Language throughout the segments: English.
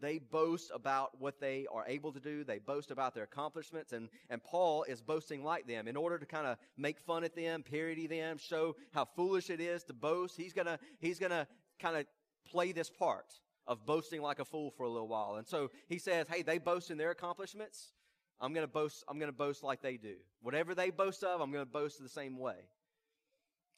they boast about what they are able to do. They boast about their accomplishments. And, and Paul is boasting like them. In order to kind of make fun at them, parody them, show how foolish it is to boast, he's going to, he's going to kind of play this part of boasting like a fool for a little while. And so he says, hey, they boast in their accomplishments. I'm going to boast, I'm going to boast like they do. Whatever they boast of, I'm going to boast the same way.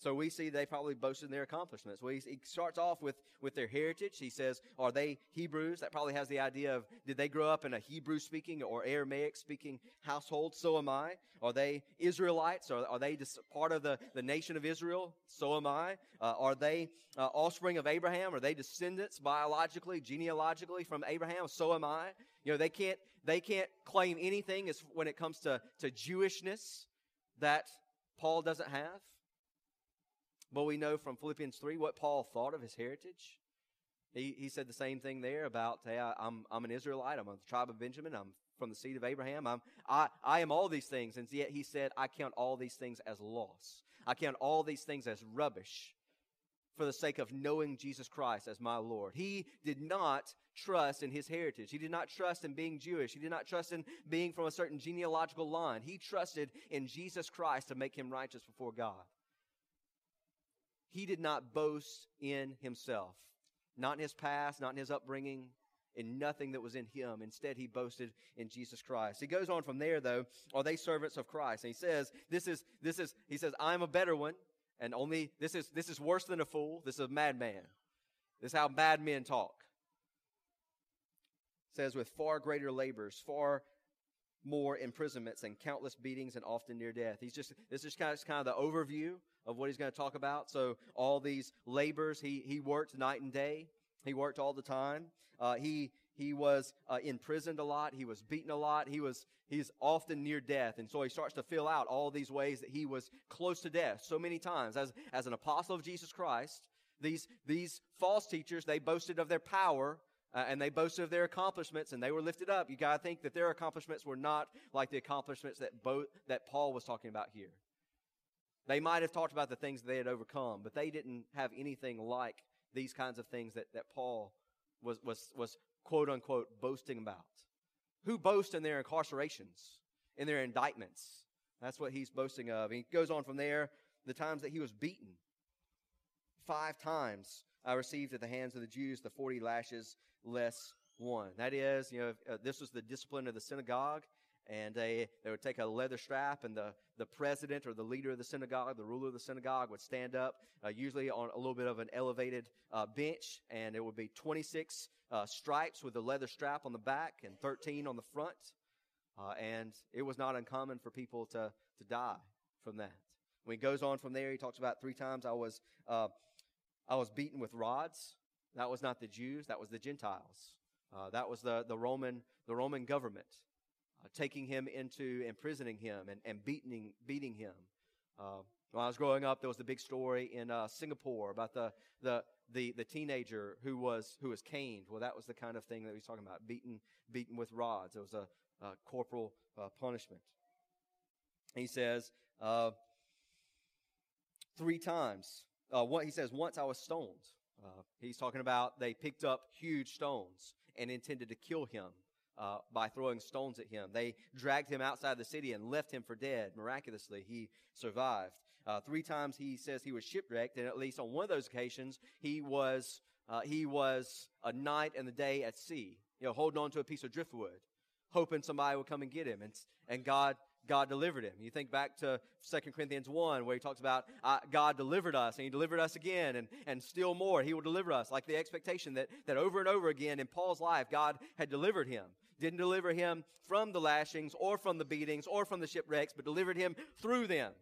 So we see they probably boasted in their accomplishments. Well, he starts off with, with their heritage. He says, are they Hebrews? That probably has the idea of, did they grow up in a Hebrew speaking or Aramaic speaking household? So am I. Are they Israelites? Are, are they just part of the, the nation of Israel? So am I. Uh, are they uh, offspring of Abraham? Are they descendants biologically, genealogically from Abraham? So am I. You know, they can't, they can't claim anything as when it comes to, to Jewishness that Paul doesn't have. But we know from Philippians 3 what Paul thought of his heritage. He, he said the same thing there about, hey, I, am I'm an Israelite. I'm of the tribe of Benjamin. I'm from the seed of Abraham. I'm, I, I am all these things. And yet he said, I count all these things as loss. I count all these things as rubbish for the sake of knowing Jesus Christ as my Lord. He did not trust in his heritage. He did not trust in being Jewish. He did not trust in being from a certain genealogical line. He trusted in Jesus Christ to make him righteous before God he did not boast in himself, not in his past, not in his upbringing, in nothing that was in him. Instead, he boasted in Jesus Christ. He goes on from there, though. Are they servants of Christ? And he says, "This is this is." He says, "I'm a better one, and only this is this is worse than a fool. This is a madman. This is how bad men talk." says, "With far greater labors, far more imprisonments and countless beatings and often near death. He's just, this is kind of, kind of the overview of what he's going to talk about. So all these labors, he, he worked night and day. He worked all the time. Uh, he, he was uh, imprisoned a lot. He was beaten a lot. He was, he's often near death. And so he starts to fill out all these ways that he was close to death so many times. As, as an apostle of Jesus Christ, these, these false teachers, they boasted of their power uh, and they boasted of their accomplishments and they were lifted up. You got to think that their accomplishments were not like the accomplishments that, both, that Paul was talking about here. They might have talked about the things that they had overcome, but they didn't have anything like these kinds of things that, that Paul was, was, was quote unquote boasting about. Who boast in their incarcerations, in their indictments? That's what he's boasting of. He goes on from there, the times that he was beaten. Five times I received at the hands of the Jews the 40 lashes less one. That is, you know, uh, this was the discipline of the synagogue, and they, they would take a leather strap, and the, the president or the leader of the synagogue, the ruler of the synagogue, would stand up, uh, usually on a little bit of an elevated uh, bench, and it would be 26 uh, stripes with a leather strap on the back and 13 on the front. Uh, and it was not uncommon for people to, to die from that. When he goes on from there, he talks about three times I was, uh, I was beaten with rods. That was not the Jews, that was the Gentiles. Uh, that was the, the Roman the Roman government uh, taking him into imprisoning him and, and beating beating him. Uh, when I was growing up, there was the big story in uh, Singapore about the, the the the teenager who was who was caned. Well, that was the kind of thing that he was talking about, beaten beaten with rods. It was a, a corporal uh, punishment. He says uh, three times. what he says once I was stoned. Uh, he's talking about they picked up huge stones and intended to kill him uh, by throwing stones at him. They dragged him outside the city and left him for dead. Miraculously, he survived. Uh, three times he says he was shipwrecked, and at least on one of those occasions, he was uh, he was a night and the day at sea, you know, holding on to a piece of driftwood, hoping somebody would come and get him, and and God God delivered him. You think back to 2 Corinthians 1 where he talks about uh, God delivered us and he delivered us again and, and still more. He will deliver us. Like the expectation that, that over and over again in Paul's life, God had delivered him. Didn't deliver him from the lashings or from the beatings or from the shipwrecks, but delivered him through them.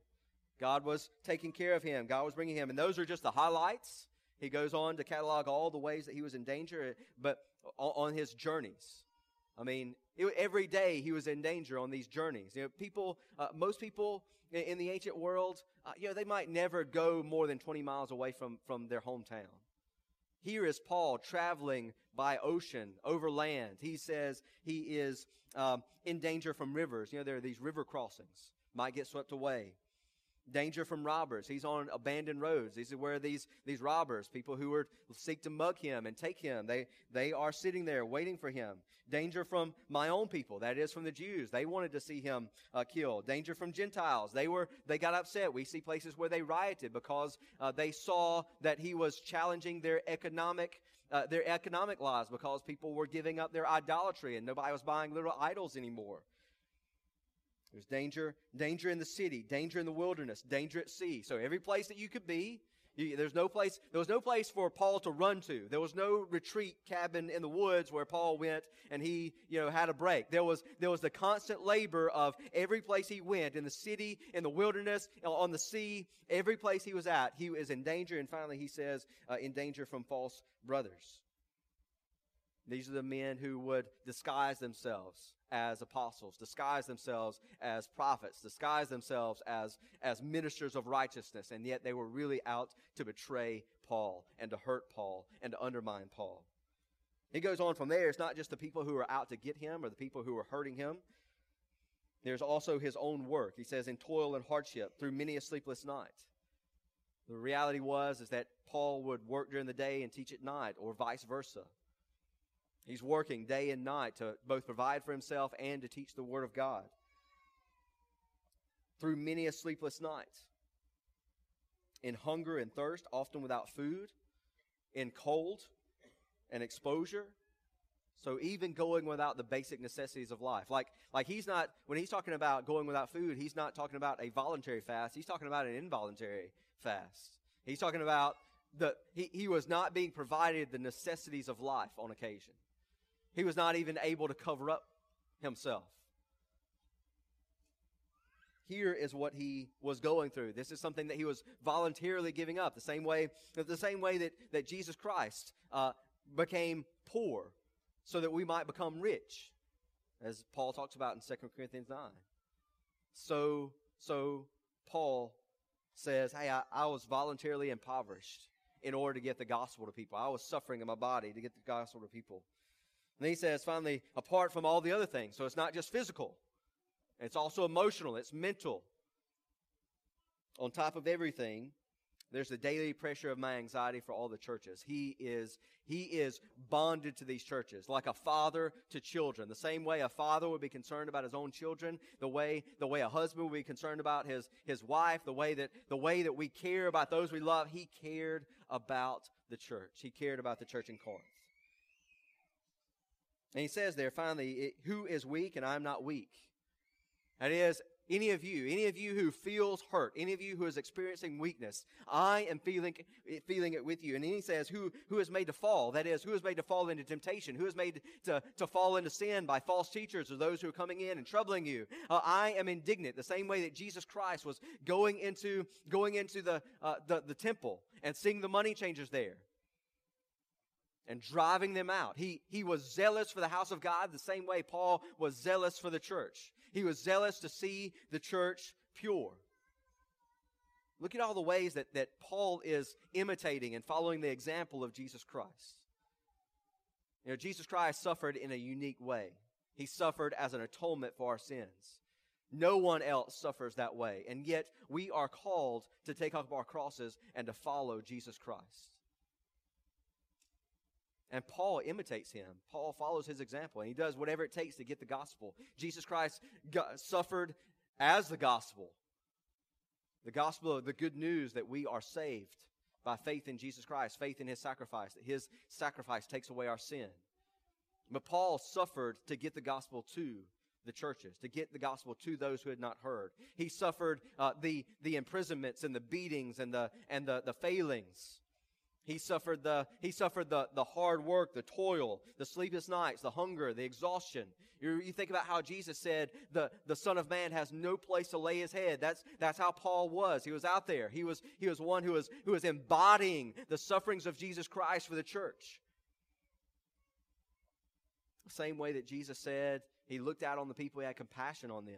God was taking care of him. God was bringing him. And those are just the highlights. He goes on to catalog all the ways that he was in danger, but on his journeys. I mean, every day he was in danger on these journeys. You know, people, uh, most people in, in, the ancient world, uh, you know, they might never go more than 20 miles away from, from their hometown. Here is Paul traveling by ocean, over land. He says he is um, in danger from rivers. You know, there are these river crossings, might get swept away. Danger from robbers. He's on abandoned roads. These are where these, these robbers, people who would seek to mug him and take him, they, they are sitting there waiting for him. Danger from my own people, that is from the Jews. They wanted to see him uh, killed. Danger from Gentiles. They were they got upset. We see places where they rioted because uh, they saw that he was challenging their economic uh, their economic laws because people were giving up their idolatry and nobody was buying little idols anymore. There's danger, danger in the city, danger in the wilderness, danger at sea. So every place that you could be, you, there's no place, there was no place for Paul to run to. There was no retreat cabin in the woods where Paul went and he, you know, had a break. There was, there was the constant labor of every place he went, in the city, in the wilderness, on the sea, every place he was at, he was in danger. And finally, he says, uh, in danger from false brothers. These are the men who would disguise themselves as apostles, disguise themselves as prophets, disguise themselves as, as ministers of righteousness, and yet they were really out to betray Paul and to hurt Paul and to undermine Paul. He goes on from there. It's not just the people who are out to get him or the people who are hurting him. There's also his own work. He says, in toil and hardship through many a sleepless night. The reality was is that Paul would work during the day and teach at night, or vice versa. He's working day and night to both provide for himself and to teach the Word of God. Through many a sleepless night. In hunger and thirst, often without food. In cold and exposure. So even going without the basic necessities of life. Like, like he's not, when he's talking about going without food, he's not talking about a voluntary fast. He's talking about an involuntary fast. He's talking about the, he, he was not being provided the necessities of life on occasion. He was not even able to cover up himself. Here is what he was going through. This is something that he was voluntarily giving up. The same way, the same way that, that Jesus Christ uh, became poor so that we might become rich, as Paul talks about in 2 Corinthians 9. So, so Paul says, Hey, I, I was voluntarily impoverished in order to get the gospel to people. I was suffering in my body to get the gospel to people. And then he says, finally, apart from all the other things. So it's not just physical, it's also emotional, it's mental. On top of everything, there's the daily pressure of my anxiety for all the churches. He is, he is bonded to these churches like a father to children. The same way a father would be concerned about his own children, the way, the way a husband would be concerned about his, his wife, the way that, the way that we care about those we love, he cared about the church. He cared about the church in Corinth. And he says there finally, who is weak and I'm not weak? That is, any of you, any of you who feels hurt, any of you who is experiencing weakness, I am feeling, feeling it with you. And then he says, who, who is made to fall? That is, who is made to fall into temptation? Who is made to, to fall into sin by false teachers or those who are coming in and troubling you? Uh, I am indignant the same way that Jesus Christ was going into, going into the, uh, the, the temple and seeing the money changers there and driving them out. He, he was zealous for the house of God the same way Paul was zealous for the church. He was zealous to see the church pure. Look at all the ways that, that Paul is imitating and following the example of Jesus Christ. You know, Jesus Christ suffered in a unique way. He suffered as an atonement for our sins. No one else suffers that way. And yet we are called to take up our crosses and to follow Jesus Christ. And Paul imitates him. Paul follows his example, and he does whatever it takes to get the gospel. Jesus Christ suffered as the gospel. The gospel of the good news that we are saved by faith in Jesus Christ, faith in his sacrifice, that his sacrifice takes away our sin. But Paul suffered to get the gospel to the churches, to get the gospel to those who had not heard. He suffered uh, the, the imprisonments and the beatings and the, and the, the failings he suffered the, he suffered the, the hard work, the toil, the sleepless nights, the hunger, the exhaustion. You, you think about how Jesus said the, the Son of Man has no place to lay his head. That's, that's how Paul was. He was out there. He was, he was one who was, who was embodying the sufferings of Jesus Christ for the church. The same way that Jesus said he looked out on the people, he had compassion on them.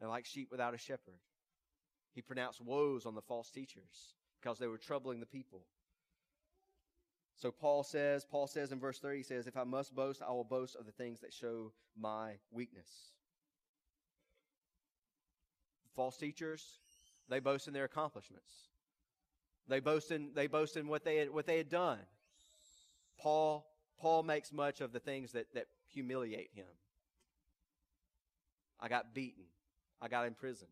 And like sheep without a shepherd, he pronounced woes on the false teachers because they were troubling the people. So Paul says, Paul says in verse 30, he says, If I must boast, I will boast of the things that show my weakness. False teachers, they boast in their accomplishments. They boast in, they boast in what they had, what they had done. Paul, Paul makes much of the things that, that humiliate him. I got beaten. I got imprisoned.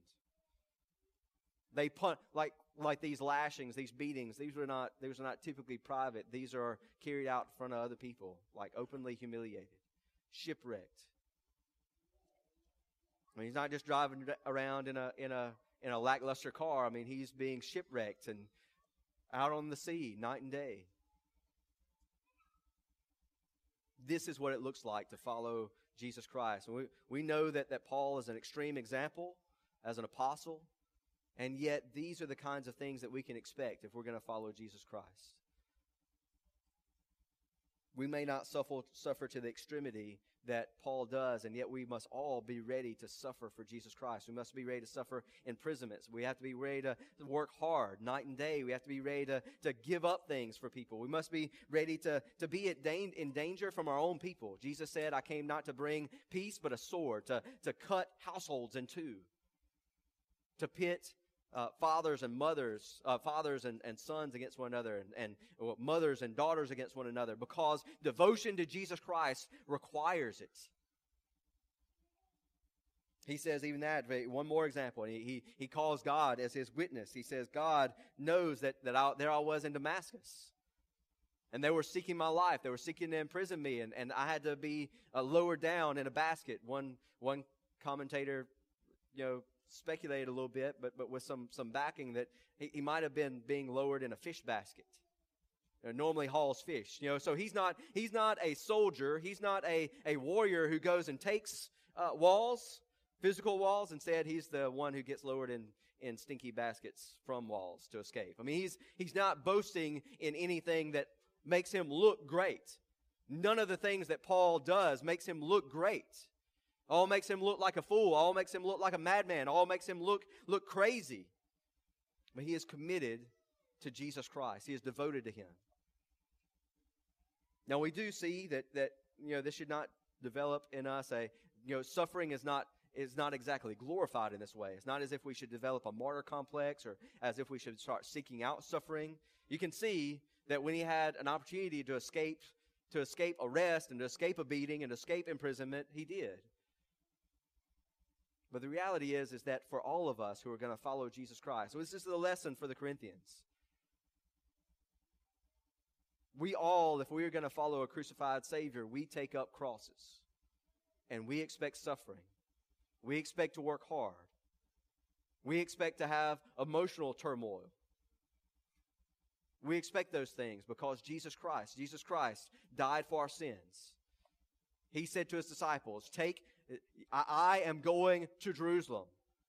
They pun like like these lashings, these beatings. These were not these were not typically private. These are carried out in front of other people, like openly humiliated, shipwrecked. I mean, he's not just driving around in a in a in a lackluster car. I mean, he's being shipwrecked and out on the sea night and day. This is what it looks like to follow Jesus Christ. And we, we know that, that Paul is an extreme example as an apostle, and yet these are the kinds of things that we can expect if we're going to follow Jesus Christ. We may not suffer, suffer to the extremity that Paul does, and yet we must all be ready to suffer for Jesus Christ. We must be ready to suffer imprisonments. We have to be ready to work hard night and day. We have to be ready to, to give up things for people. We must be ready to, to be in danger from our own people. Jesus said, I came not to bring peace, but a sword, to, to cut households in two, to pit uh, fathers and mothers, uh, fathers and, and sons against one another, and, and mothers and daughters against one another, because devotion to Jesus Christ requires it. He says even that, one more example. He, he, he calls God as his witness. He says, God knows that, that I, there I was in Damascus. And they were seeking my life. They were seeking to imprison me. And, and I had to be uh, lowered down in a basket. One, one commentator, you know, speculated a little bit, but, but with some, some backing that he, he might have been being lowered in a fish basket. You know, normally hauls fish. You know, so he's not he's not a soldier. He's not a, a warrior who goes and takes uh, walls, physical walls. Instead, he's the one who gets lowered in in stinky baskets from walls to escape. I mean, he's he's not boasting in anything that makes him look great. None of the things that Paul does makes him look great. All makes him look like a fool. All makes him look like a madman. All makes him look, look crazy. But he is committed to Jesus Christ. He is devoted to him. Now we do see that that you know this should not develop in us a you know suffering is not is not exactly glorified in this way. It's not as if we should develop a martyr complex or as if we should start seeking out suffering. You can see that when he had an opportunity to escape to escape arrest and to escape a beating and escape imprisonment, he did. But the reality is, is that for all of us who are going to follow Jesus Christ, so this is the lesson for the Corinthians. We all, if we are going to follow a crucified Savior, we take up crosses. And we expect suffering. We expect to work hard. We expect to have emotional turmoil. We expect those things because Jesus Christ, Jesus Christ died for our sins. He said to his disciples, Take I, am going to Jerusalem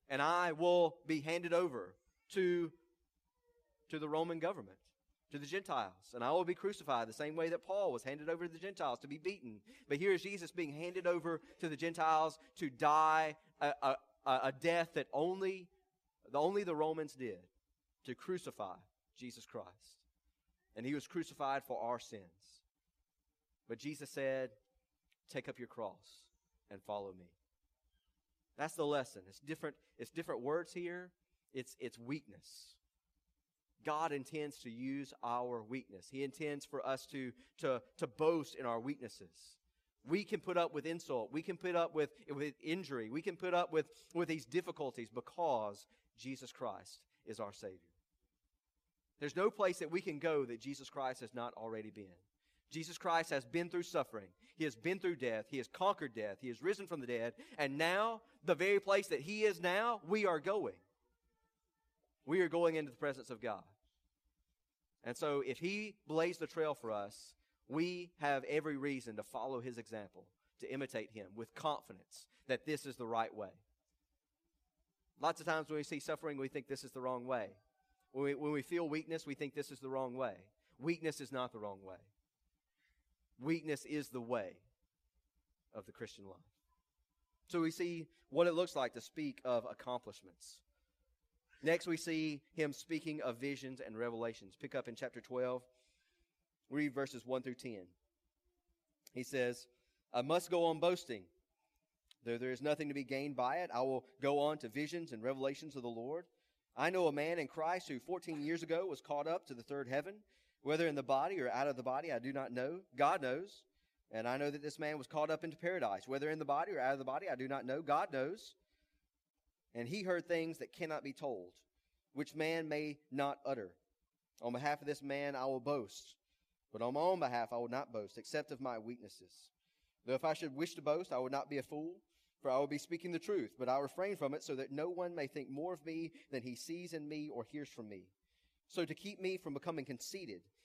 and I will be handed over to, to the Roman government, to the Gentiles, and I will be crucified the same way that Paul was handed over to the Gentiles to be beaten. But here is Jesus being handed over to the Gentiles to die a, a, a death that only, only the Romans did, to crucify Jesus Christ. And he was crucified for our sins. But Jesus said, Take up your cross and follow me. That's the lesson. It's different, it's different words here. It's, it's weakness. God intends to use our weakness. He intends for us to, to, to boast in our weaknesses. We can put up with insult. We can put up with, with injury. We can put up with, with these difficulties because Jesus Christ is our Savior. There's no place that we can go that Jesus Christ has not already been. Jesus Christ has been through suffering. He has been through death. He has conquered death. He has risen from the dead. And now, the very place that He is now, we are going. We are going into the presence of God. And so, if He blazed the trail for us, we have every reason to follow His example, to imitate Him with confidence that this is the right way. Lots of times when we see suffering, we think this is the wrong way. When we, when we feel weakness, we think this is the wrong way. Weakness is not the wrong way. Weakness is the way of the Christian life. So we see what it looks like to speak of accomplishments. Next, we see him speaking of visions and revelations. Pick up in chapter 12, read verses 1 through 10. He says, I must go on boasting, Though there is nothing to be gained by it, I will go on to visions and revelations of the Lord. I know a man in Christ who 14 years ago was caught up to the third heaven. Whether in the body or out of the body, I do not know. God knows. And I know that this man was caught up into paradise. Whether in the body or out of the body, I do not know. God knows. And he heard things that cannot be told, which man may not utter. On behalf of this man, I will boast. But on my own behalf, I will not boast, except of my weaknesses. Though if I should wish to boast, I would not be a fool, for I would be speaking the truth. But I refrain from it, so that no one may think more of me than he sees in me or hears from me. So to keep me from becoming conceited,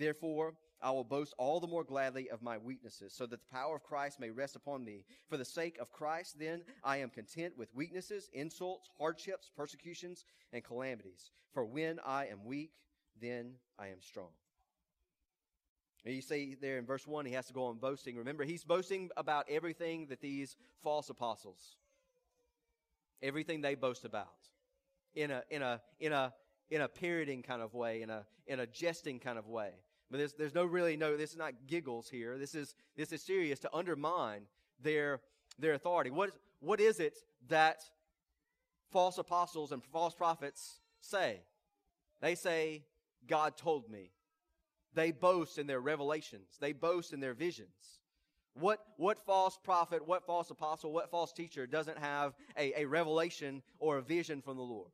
Therefore, I will boast all the more gladly of my weaknesses, so that the power of Christ may rest upon me. For the sake of Christ, then, I am content with weaknesses, insults, hardships, persecutions, and calamities. For when I am weak, then I am strong. And you see there in verse 1, he has to go on boasting. Remember, he's boasting about everything that these false apostles, everything they boast about in a, in a, in a, in a parroting kind of way, in a, in a jesting kind of way. But there's, there's no really no, this is not giggles here. This is, this is serious to undermine their, their authority. What, what is it that false apostles and false prophets say? They say, God told me. They boast in their revelations. They boast in their visions. What, what false prophet, what false apostle, what false teacher doesn't have a, a revelation or a vision from the Lord?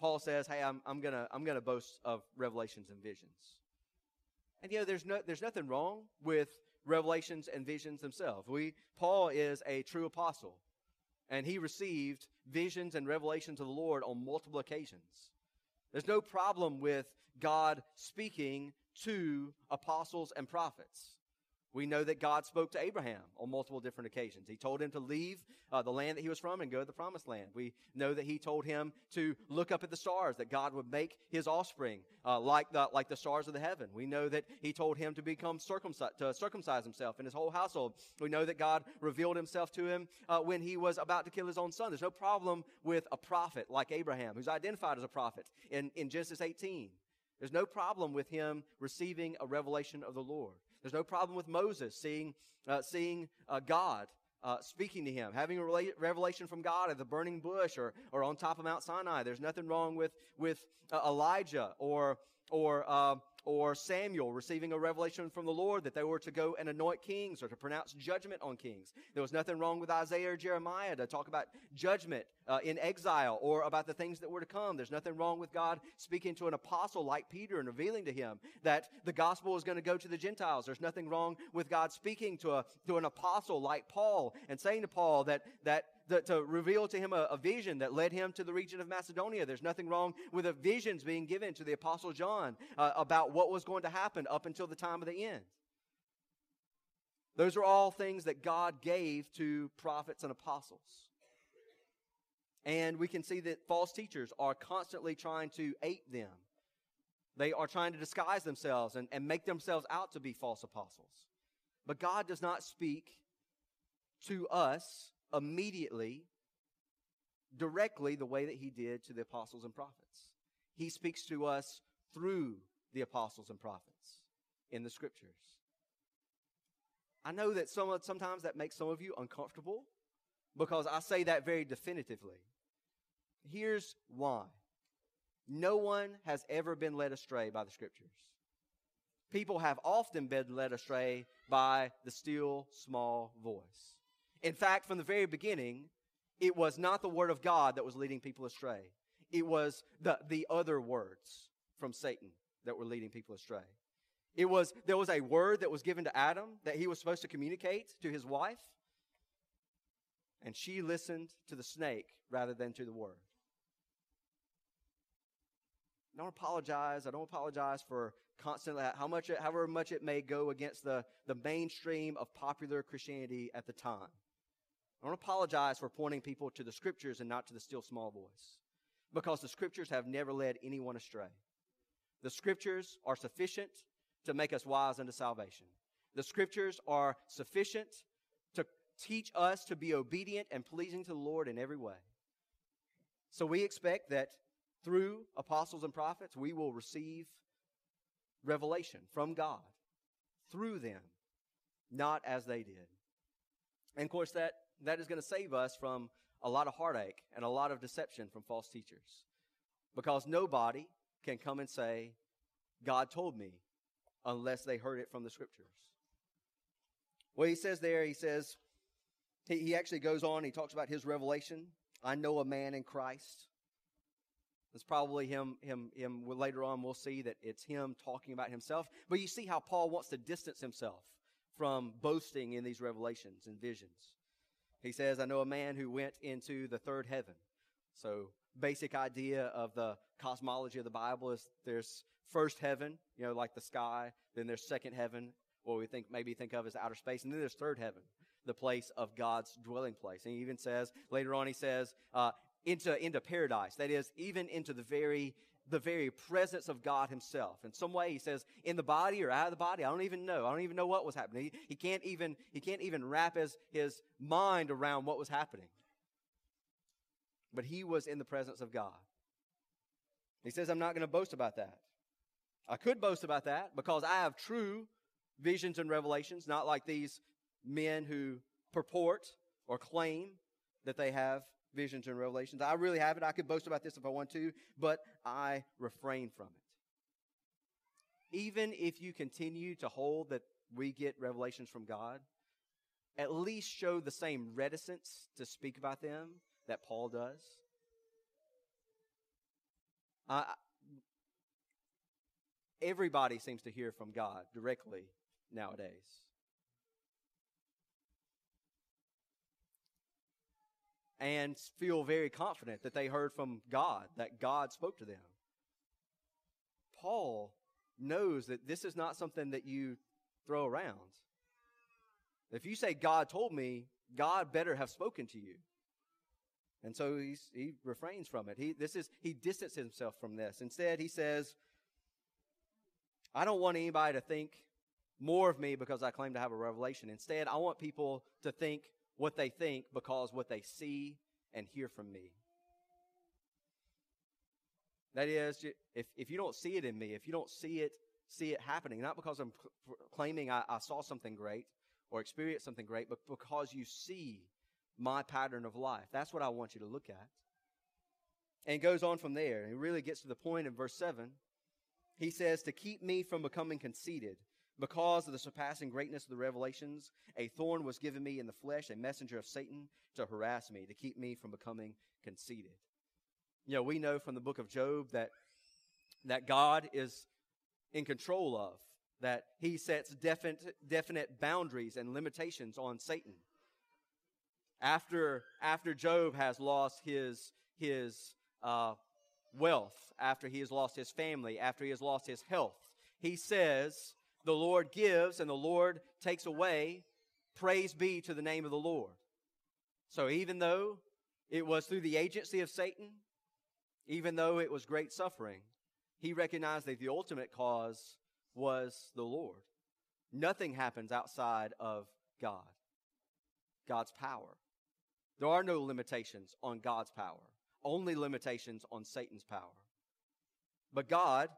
Paul says, "Hey, I'm, I'm gonna I'm gonna boast of revelations and visions." And you know, there's no there's nothing wrong with revelations and visions themselves. We Paul is a true apostle, and he received visions and revelations of the Lord on multiple occasions. There's no problem with God speaking to apostles and prophets. We know that God spoke to Abraham on multiple different occasions. He told him to leave uh, the land that he was from and go to the promised land. We know that he told him to look up at the stars, that God would make his offspring uh, like, the, like the stars of the heaven. We know that he told him to become circumcised, to circumcise himself and his whole household. We know that God revealed himself to him uh, when he was about to kill his own son. There's no problem with a prophet like Abraham, who's identified as a prophet in, in Genesis 18. There's no problem with him receiving a revelation of the Lord. There's no problem with Moses seeing, uh, seeing uh, God uh, speaking to him, having a revelation from God at the burning bush or, or on top of Mount Sinai. There's nothing wrong with, with uh, Elijah or, or uh, or Samuel receiving a revelation from the Lord that they were to go and anoint kings or to pronounce judgment on kings. There was nothing wrong with Isaiah or Jeremiah to talk about judgment uh, in exile or about the things that were to come. There's nothing wrong with God speaking to an apostle like Peter and revealing to him that the gospel is going to go to the Gentiles. There's nothing wrong with God speaking to, a, to an apostle like Paul and saying to Paul that, that the, to reveal to him a, a, vision that led him to the region of Macedonia. There's nothing wrong with the visions being given to the Apostle John uh, about what was going to happen up until the time of the end. Those are all things that God gave to prophets and apostles. And we can see that false teachers are constantly trying to ape them. They are trying to disguise themselves and, and make themselves out to be false apostles. But God does not speak to us immediately, directly, the way that he did to the apostles and prophets. He speaks to us through the apostles and prophets in the scriptures. I know that some, sometimes that makes some of you uncomfortable because I say that very definitively. Here's why. No one has ever been led astray by the scriptures. People have often been led astray by the still small voice. In fact, from the very beginning, it was not the word of God that was leading people astray. It was the, the other words from Satan that were leading people astray. It was, there was a word that was given to Adam that he was supposed to communicate to his wife, and she listened to the snake rather than to the word. I don't apologize. I don't apologize for constantly how much, however much it may go against the, the mainstream of popular Christianity at the time. I don't apologize for pointing people to the scriptures and not to the still small voice because the scriptures have never led anyone astray. The scriptures are sufficient to make us wise unto salvation. The scriptures are sufficient to teach us to be obedient and pleasing to the Lord in every way. So we expect that through apostles and prophets, we will receive revelation from God through them, not as they did. And of course, that, that is going to save us from a lot of heartache and a lot of deception from false teachers. Because nobody can come and say, God told me, unless they heard it from the scriptures. Well, he says there, he says, he, he actually goes on, he talks about his revelation. I know a man in Christ. It's probably him, him, him. Later on, we'll see that it's him talking about himself. But you see how Paul wants to distance himself from boasting in these revelations and visions. He says, I know a man who went into the third heaven. So, basic idea of the cosmology of the Bible is there's first heaven, you know, like the sky, then there's second heaven, what we think maybe think of as outer space, and then there's third heaven, the place of God's dwelling place. And he even says later on, he says, uh, into into paradise. That is, even into the very the very presence of God Himself. In some way, He says, in the body or out of the body, I don't even know. I don't even know what was happening. He, he can't even he can't even wrap his his mind around what was happening. But he was in the presence of God. He says, I'm not going to boast about that. I could boast about that because I have true visions and revelations, not like these men who purport or claim that they have visions and revelations. I really have it. I could boast about this if I want to, but I refrain from it. Even if you continue to hold that we get revelations from God, at least show the same reticence to speak about them that Paul does. Uh, everybody seems to hear from God directly nowadays. And feel very confident that they heard from God, that God spoke to them. Paul knows that this is not something that you throw around. If you say, God told me, God better have spoken to you. And so he refrains from it. He, this is, he distances himself from this. Instead, he says, I don't want anybody to think more of me because I claim to have a revelation. Instead, I want people to think what they think because what they see and hear from me. That is, if, if you don't see it in me, if you don't see it, see it happening, not because I'm claiming I, I saw something great or experienced something great, but because you see my pattern of life. That's what I want you to look at. And goes on from there. He really gets to the point in verse 7. He says, To keep me from becoming conceited, because of the surpassing greatness of the revelations, a thorn was given me in the flesh, a messenger of Satan to harass me, to keep me from becoming conceited. You know, we know from the book of Job that, that God is in control of, that he sets definite, definite boundaries and limitations on Satan after after Job has lost his his uh, wealth, after he has lost his family, after he has lost his health, he says, "The Lord gives and the Lord takes away. Praise be to the name of the Lord." So even though it was through the agency of Satan, even though it was great suffering, he recognized that the ultimate cause was the Lord. Nothing happens outside of God, God's power. There are no limitations on God's power, only limitations on Satan's power. But God,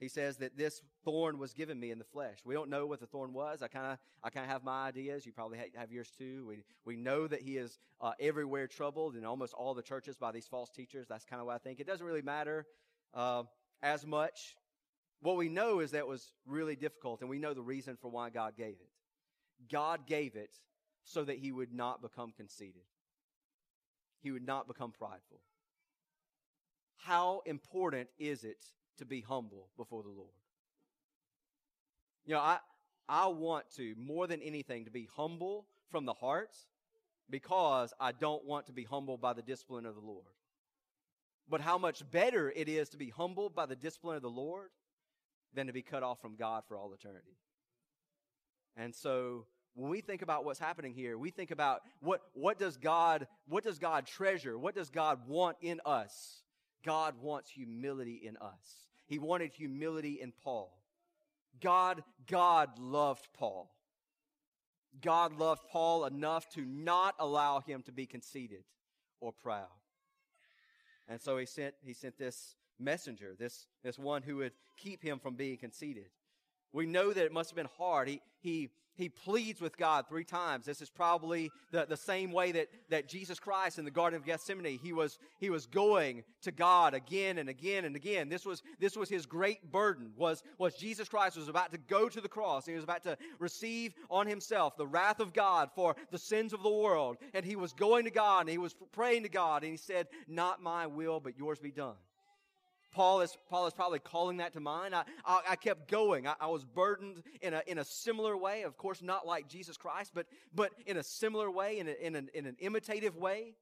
he says that this thorn was given me in the flesh. We don't know what the thorn was. I kind of, I kind of have my ideas. You probably have yours too. We, we know that he is uh, everywhere troubled in almost all the churches by these false teachers. That's kind of what I think. It doesn't really matter uh, as much. What we know is that it was really difficult, and we know the reason for why God gave it. God gave it so that he would not become conceited he would not become prideful. How important is it to be humble before the Lord? You know, I, I want to, more than anything, to be humble from the heart because I don't want to be humbled by the discipline of the Lord. But how much better it is to be humbled by the discipline of the Lord than to be cut off from God for all eternity. And so when we think about what's happening here, we think about what, what does God, what does God treasure? What does God want in us? God wants humility in us. He wanted humility in Paul. God, God loved Paul. God loved Paul enough to not allow him to be conceited or proud. And so he sent, he sent this messenger, this, this one who would keep him from being conceited. We know that it must have been hard. He, he, he pleads with God three times. This is probably the, the same way that, that Jesus Christ in the Garden of Gethsemane, he was, he was going to God again and again and again. This was, this was his great burden, was, was Jesus Christ was about to go to the cross. He was about to receive on himself the wrath of God for the sins of the world. And he was going to God and he was praying to God and he said, not my will, but yours be done. Paul is, Paul is probably calling that to mind. I, I, I kept going. I, I, was burdened in a, in a similar way. Of course, not like Jesus Christ, but, but in a similar way, in, a, in, an, in an imitative way.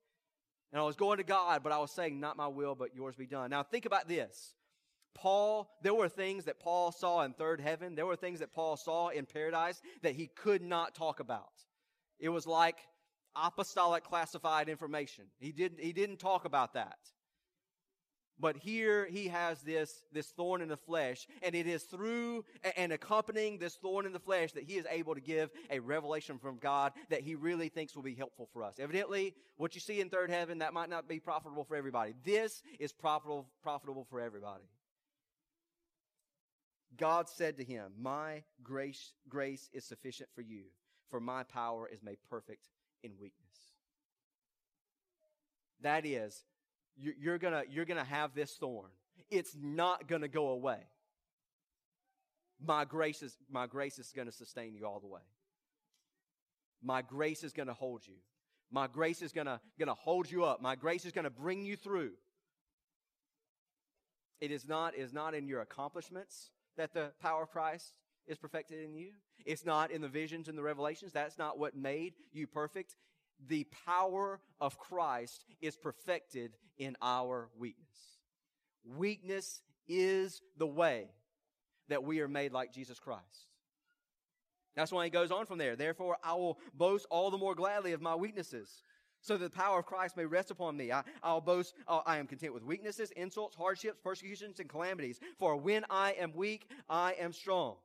And I was going to God, but I was saying, Not my will, but yours be done. Now, think about this. Paul, there were things that Paul saw in third heaven. There were things that Paul saw in paradise that he could not talk about. It was like apostolic classified information. He didn't, he didn't talk about that. But here he has this, this thorn in the flesh, and it is through and accompanying this thorn in the flesh that he is able to give a revelation from God that he really thinks will be helpful for us. Evidently, what you see in third heaven, that might not be profitable for everybody. This is profitable, profitable for everybody. God said to him, My grace, grace is sufficient for you, for my power is made perfect in weakness. That is, you're gonna, you're gonna have this thorn. It's not gonna go away. My grace is, my grace is gonna sustain you all the way. My grace is gonna hold you. My grace is gonna, gonna hold you up. My grace is gonna bring you through. It is not, is not in your accomplishments that the power of Christ is perfected in you. It's not in the visions and the revelations. That's not what made you perfect the power of Christ is perfected in our weakness. Weakness is the way that we are made like Jesus Christ. That's why he goes on from there. Therefore, I will boast all the more gladly of my weaknesses, so that the power of Christ may rest upon me. I, will boast, uh, I am content with weaknesses, insults, hardships, persecutions, and calamities. For when I am weak, I am strong.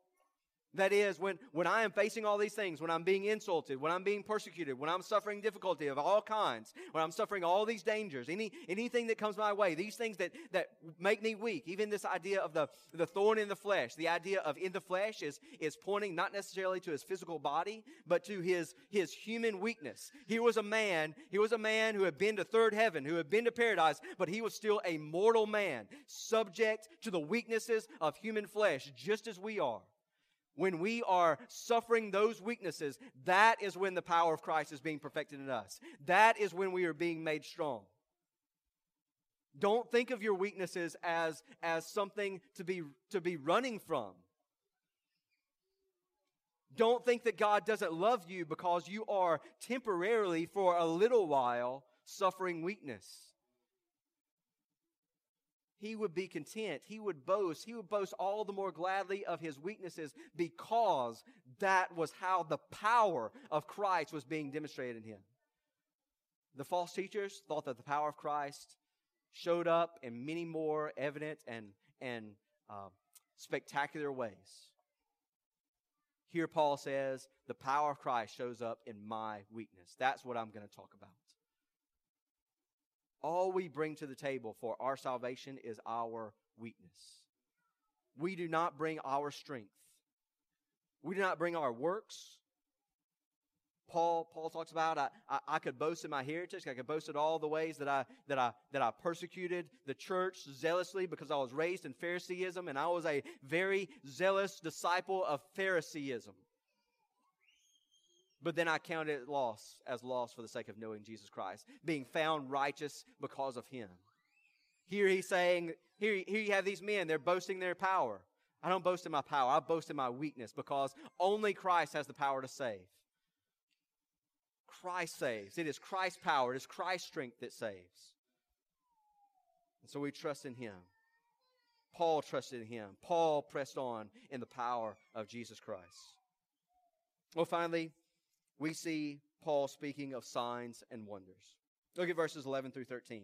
That is, when, when I am facing all these things, when I'm being insulted, when I'm being persecuted, when I'm suffering difficulty of all kinds, when I'm suffering all these dangers, any, anything that comes my way, these things that, that make me weak, even this idea of the, the thorn in the flesh, the idea of in the flesh is, is pointing not necessarily to his physical body, but to his, his human weakness. He was a man, he was a man who had been to third heaven, who had been to paradise, but he was still a mortal man, subject to the weaknesses of human flesh, just as we are. When we are suffering those weaknesses, that is when the power of Christ is being perfected in us. That is when we are being made strong. Don't think of your weaknesses as, as something to be, to be running from. Don't think that God doesn't love you because you are temporarily, for a little while, suffering weakness he would be content. He would boast. He would boast all the more gladly of his weaknesses because that was how the power of Christ was being demonstrated in him. The false teachers thought that the power of Christ showed up in many more evident and, and uh, spectacular ways. Here, Paul says, the power of Christ shows up in my weakness. That's what I'm going to talk about. All we bring to the table for our salvation is our weakness. We do not bring our strength. We do not bring our works. Paul, Paul talks about I, I, I, could boast in my heritage. I could boast in all the ways that I that I that I persecuted the church zealously because I was raised in Phariseeism and I was a very zealous disciple of Phariseeism. But then I counted it loss as loss for the sake of knowing Jesus Christ, being found righteous because of him. Here he's saying, here, here you have these men, they're boasting their power. I don't boast in my power, I boast in my weakness because only Christ has the power to save. Christ saves. It is Christ's power, it is Christ's strength that saves. And so we trust in him. Paul trusted in him. Paul pressed on in the power of Jesus Christ. Well, finally, we see Paul speaking of signs and wonders. Look at verses 11 through 13.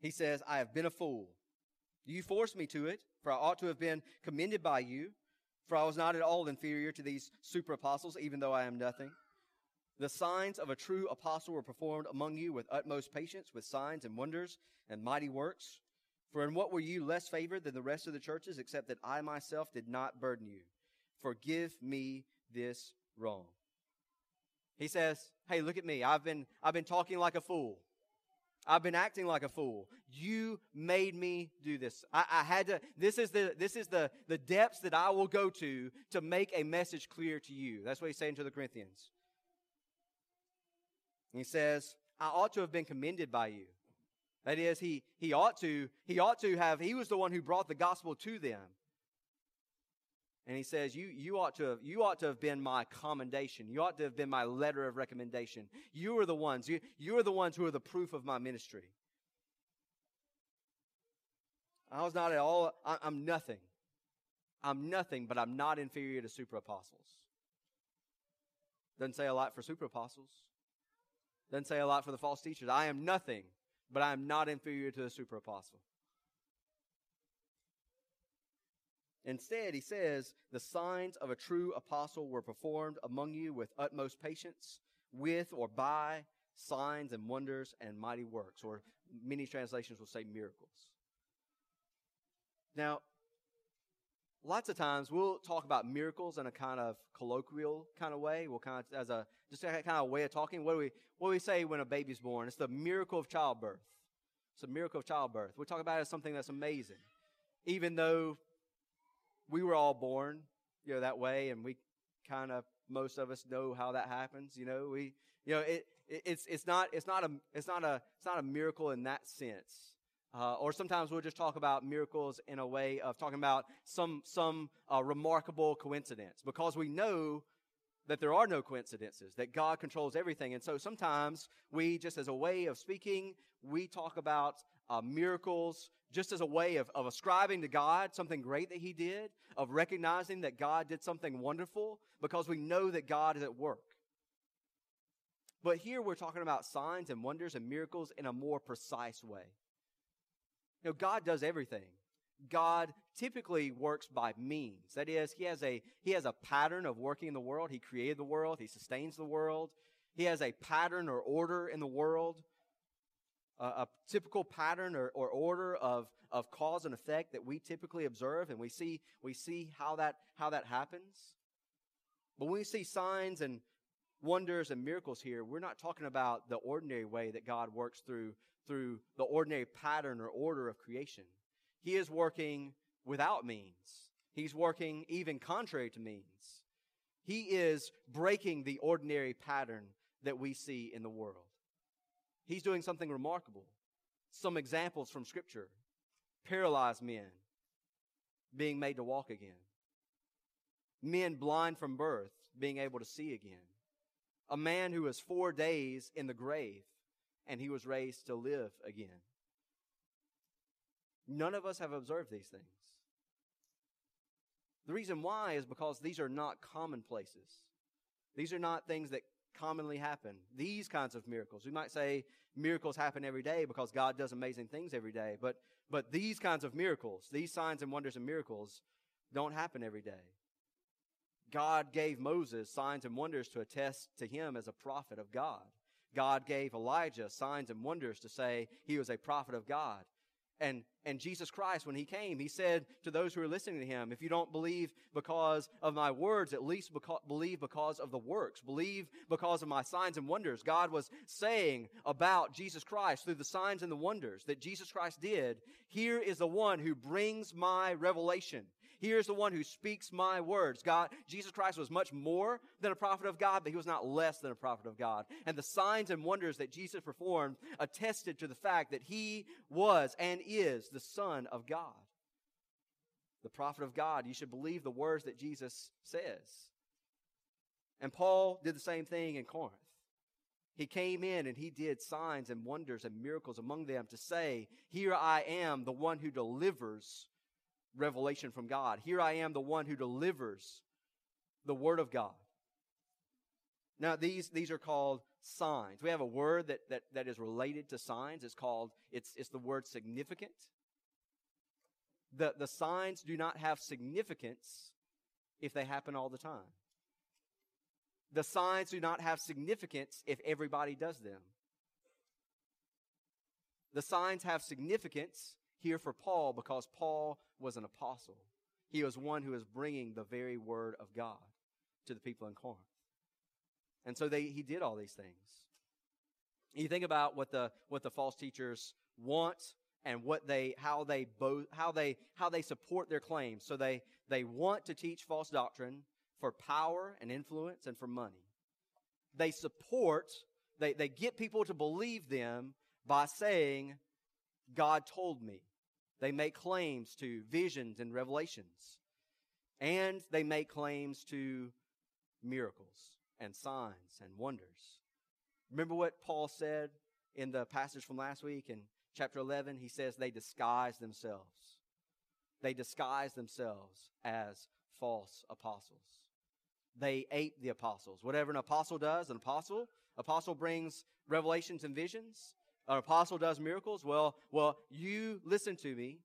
He says, I have been a fool You forced me to it, for I ought to have been commended by you, for I was not at all inferior to these super apostles, even though I am nothing. The signs of a true apostle were performed among you with utmost patience, with signs and wonders and mighty works. For in what were you less favored than the rest of the churches, except that I myself did not burden you? Forgive me this wrong. He says, Hey, look at me. I've been, I've been talking like a fool. I've been acting like a fool. You made me do this. I, I, had to, this is the, this is the, the depths that I will go to to make a message clear to you. That's what he's saying to the Corinthians. he says, I ought to have been commended by you. That is, he, he ought to, he ought to have, he was the one who brought the gospel to them. And he says, you, you, ought to have, you ought to have been my commendation. You ought to have been my letter of recommendation. You are the ones. You, you are the ones who are the proof of my ministry. I was not at all, I, I'm nothing. I'm nothing, but I'm not inferior to super apostles. Doesn't say a lot for super apostles. Doesn't say a lot for the false teachers. I am nothing, but I am not inferior to a super apostle. Instead, he says, the signs of a true apostle were performed among you with utmost patience, with or by signs and wonders and mighty works, or many translations will say miracles. Now, lots of times we'll talk about miracles in a kind of colloquial kind of way. We'll kind of, as a, just a kind of way of talking. What do we, what do we say when a baby's born? It's the miracle of childbirth. It's a miracle of childbirth. We talk about it as something that's amazing. Even though we were all born, you know, that way, and we kind of most of us know how that happens. You know, we, you know, it, it it's it's not it's not a it's not a it's not a miracle in that sense. Uh, or sometimes we'll just talk about miracles in a way of talking about some some uh, remarkable coincidence because we know that there are no coincidences that God controls everything, and so sometimes we just as a way of speaking we talk about uh, miracles just as a way of, of ascribing to God something great that He did, of recognizing that God did something wonderful because we know that God is at work. But here we're talking about signs and wonders and miracles in a more precise way. You know, God does everything. God typically works by means. That is, he has a he has a pattern of working in the world. He created the world, he sustains the world. He has a pattern or order in the world a, typical pattern or, or order of, of cause and effect that we typically observe, and we see, we see how, that, how that happens. But when we see signs and wonders and miracles here, we're not talking about the ordinary way that God works through, through the ordinary pattern or order of creation. He is working without means. He's working even contrary to means. He is breaking the ordinary pattern that we see in the world. He's doing something remarkable. Some examples from Scripture paralyzed men being made to walk again, men blind from birth being able to see again, a man who was four days in the grave and he was raised to live again. None of us have observed these things. The reason why is because these are not commonplaces. These are not things that commonly happen. These kinds of miracles. We might say miracles happen every day because God does amazing things every day, but, but these kinds of miracles, these signs and wonders and miracles, don't happen every day. God gave Moses signs and wonders to attest to him as a prophet of God. God gave Elijah signs and wonders to say he was a prophet of God. And, and Jesus Christ, when he came, he said to those who are listening to him, if you don't believe because of my words, at least beca- believe because of the works. Believe because of my signs and wonders. God was saying about Jesus Christ through the signs and the wonders that Jesus Christ did. Here is the one who brings my revelation. Here's the one who speaks my words. God, Jesus Christ was much more than a prophet of God, but he was not less than a prophet of God. And the signs and wonders that Jesus performed attested to the fact that he was and is the Son of God. The prophet of God. You should believe the words that Jesus says. And Paul did the same thing in Corinth. He came in and he did signs and wonders and miracles among them to say, Here I am, the one who delivers revelation from God. Here I am, the one who delivers the Word of God. Now, these, these are called signs. We have a word that, that, that is related to signs. It's called, it's, it's the word significant. the, the signs do not have significance if they happen all the time. The signs do not have significance if everybody does them. The signs have significance here for Paul because Paul was an apostle. He was one who was bringing the very word of God to the people in Corinth. And so they, he did all these things. You think about what the, what the false teachers want and what they, how they both, how they, how they support their claims. So they, they want to teach false doctrine for power and influence and for money. They support, they, they get people to believe them by saying, God told me. They make claims to visions and revelations. And they make claims to miracles and signs and wonders. Remember what Paul said in the passage from last week in chapter 11? He says they disguise themselves. They disguise themselves as false apostles. They ape the apostles. Whatever an apostle does, an apostle, apostle brings revelations and visions. An apostle does miracles. Well, well, you listen to me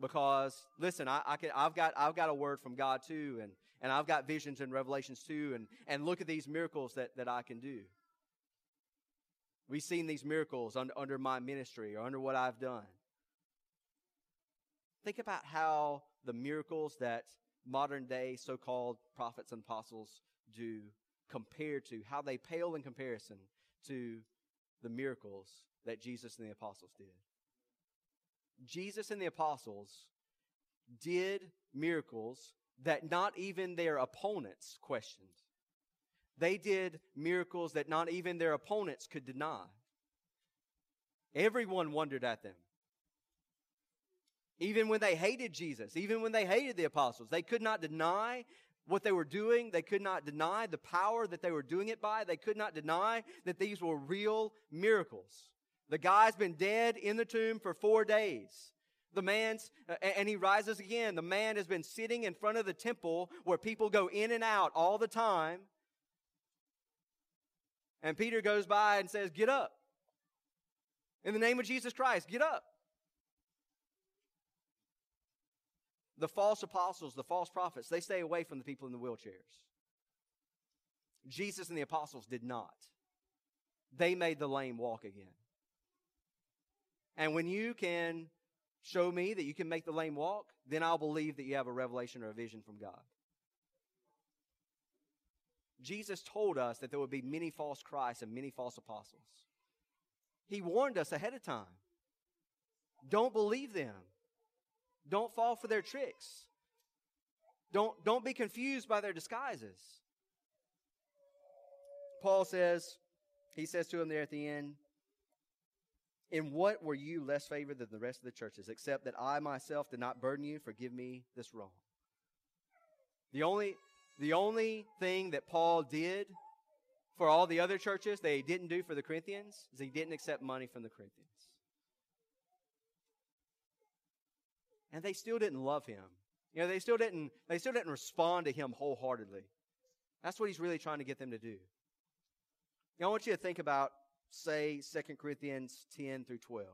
because listen, I, I can, I've got, I've got a word from God too, and, and I've got visions and revelations too, and, and look at these miracles that, that I can do. We've seen these miracles under, under my ministry or under what I've done. Think about how the miracles that modern day so called prophets and apostles do compared to how they pale in comparison to the miracles that Jesus and the apostles did. Jesus and the apostles did miracles that not even their opponents questioned. They did miracles that not even their opponents could deny. Everyone wondered at them. Even when they hated Jesus, even when they hated the apostles, they could not deny what they were doing. They could not deny the power that they were doing it by. They could not deny that these were real miracles. The guy's been dead in the tomb for four days. The man's, and he rises again. The man has been sitting in front of the temple where people go in and out all the time. And Peter goes by and says, Get up. In the name of Jesus Christ, get up. The false apostles, the false prophets, they stay away from the people in the wheelchairs. Jesus and the apostles did not. They made the lame walk again. And when you can show me that you can make the lame walk, then I'll believe that you have a revelation or a vision from God. Jesus told us that there would be many false Christs and many false apostles. He warned us ahead of time. Don't believe them. Don't fall for their tricks. Don't, don't be confused by their disguises. Paul says, he says to him there at the end, In what were you less favored than the rest of the churches, except that I myself did not burden you? Forgive me this wrong. The only, the only thing that Paul did for all the other churches that he didn't do for the Corinthians is he didn't accept money from the Corinthians. And they still didn't love him. You know, they still didn't, they still didn't respond to him wholeheartedly. That's what he's really trying to get them to do. Now, I want you to think about, say, 2 Corinthians 10 through 12.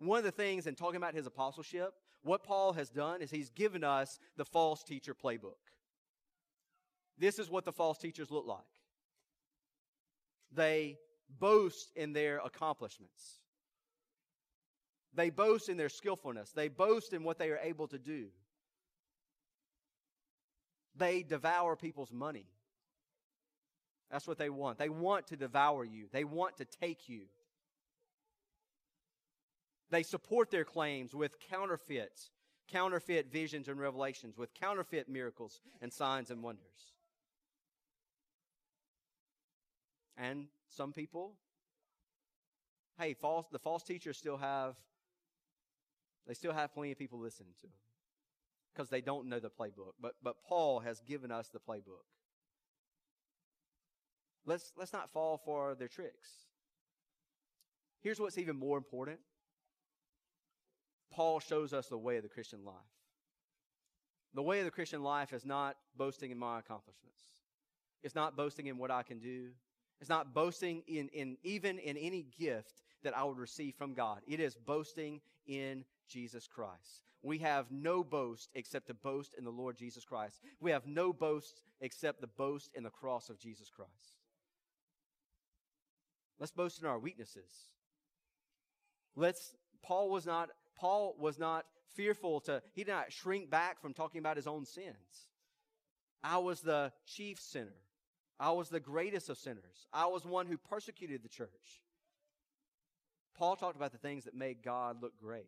One of the things in talking about his apostleship, what Paul has done is he's given us the false teacher playbook. This is what the false teachers look like. They boast in their accomplishments. They boast in their skillfulness. They boast in what they are able to do. They devour people's money. That's what they want. They want to devour you, they want to take you. They support their claims with counterfeits, counterfeit visions and revelations, with counterfeit miracles and signs and wonders. And some people, hey, false, the false teachers still have they still have plenty of people listening to them because they don't know the playbook. But, but Paul has given us the playbook. Let's, let's not fall for their tricks. Here's what's even more important Paul shows us the way of the Christian life. The way of the Christian life is not boasting in my accomplishments. It's not boasting in what I can do. It's not boasting in, in even in any gift that I would receive from God. It is boasting in Jesus Christ. We have no boast except to boast in the Lord Jesus Christ. We have no boast except the boast in the cross of Jesus Christ. Let's boast in our weaknesses. Let's Paul was not Paul was not fearful to he did not shrink back from talking about his own sins. I was the chief sinner. I was the greatest of sinners. I was one who persecuted the church. Paul talked about the things that made God look great.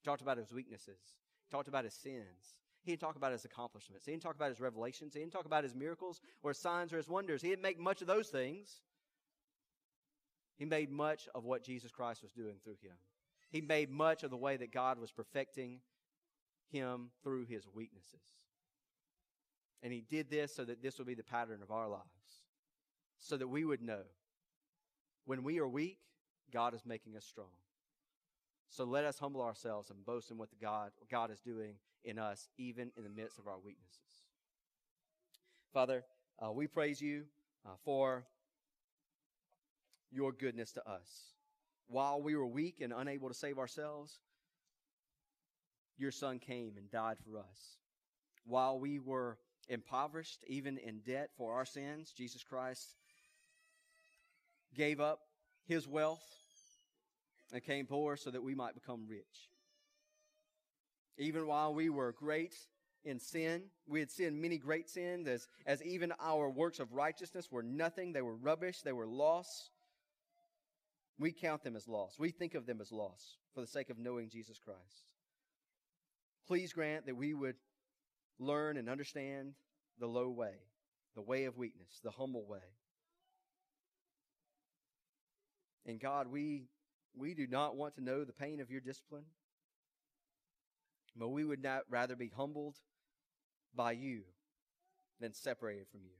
He talked about his weaknesses. He talked about his sins. He didn't talk about his accomplishments. He didn't talk about his revelations. He didn't talk about his miracles or his signs or his wonders. He didn't make much of those things. He made much of what Jesus Christ was doing through him. He made much of the way that God was perfecting him through his weaknesses. And he did this so that this would be the pattern of our lives. So that we would know when we are weak, God is making us strong. So let us humble ourselves and boast in what the God, God is doing in us, even in the midst of our weaknesses. Father, uh, we praise you uh, for your goodness to us. While we were weak and unable to save ourselves, your Son came and died for us. While we were impoverished, even in debt for our sins, Jesus Christ gave up his wealth and came poor so that we might become rich. Even while we were great in sin, we had sinned many great sins, as, as even our works of righteousness were nothing, they were rubbish, they were loss. We count them as loss. We think of them as loss for the sake of knowing Jesus Christ. Please grant that we would learn and understand the low way, the way of weakness, the humble way. And God, we we do not want to know the pain of your discipline, but we would not rather be humbled by you than separated from you.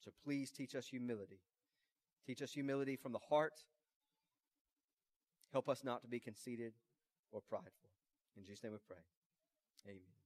So please teach us humility. Teach us humility from the heart. Help us not to be conceited or prideful. In Jesus' name we pray. Amen.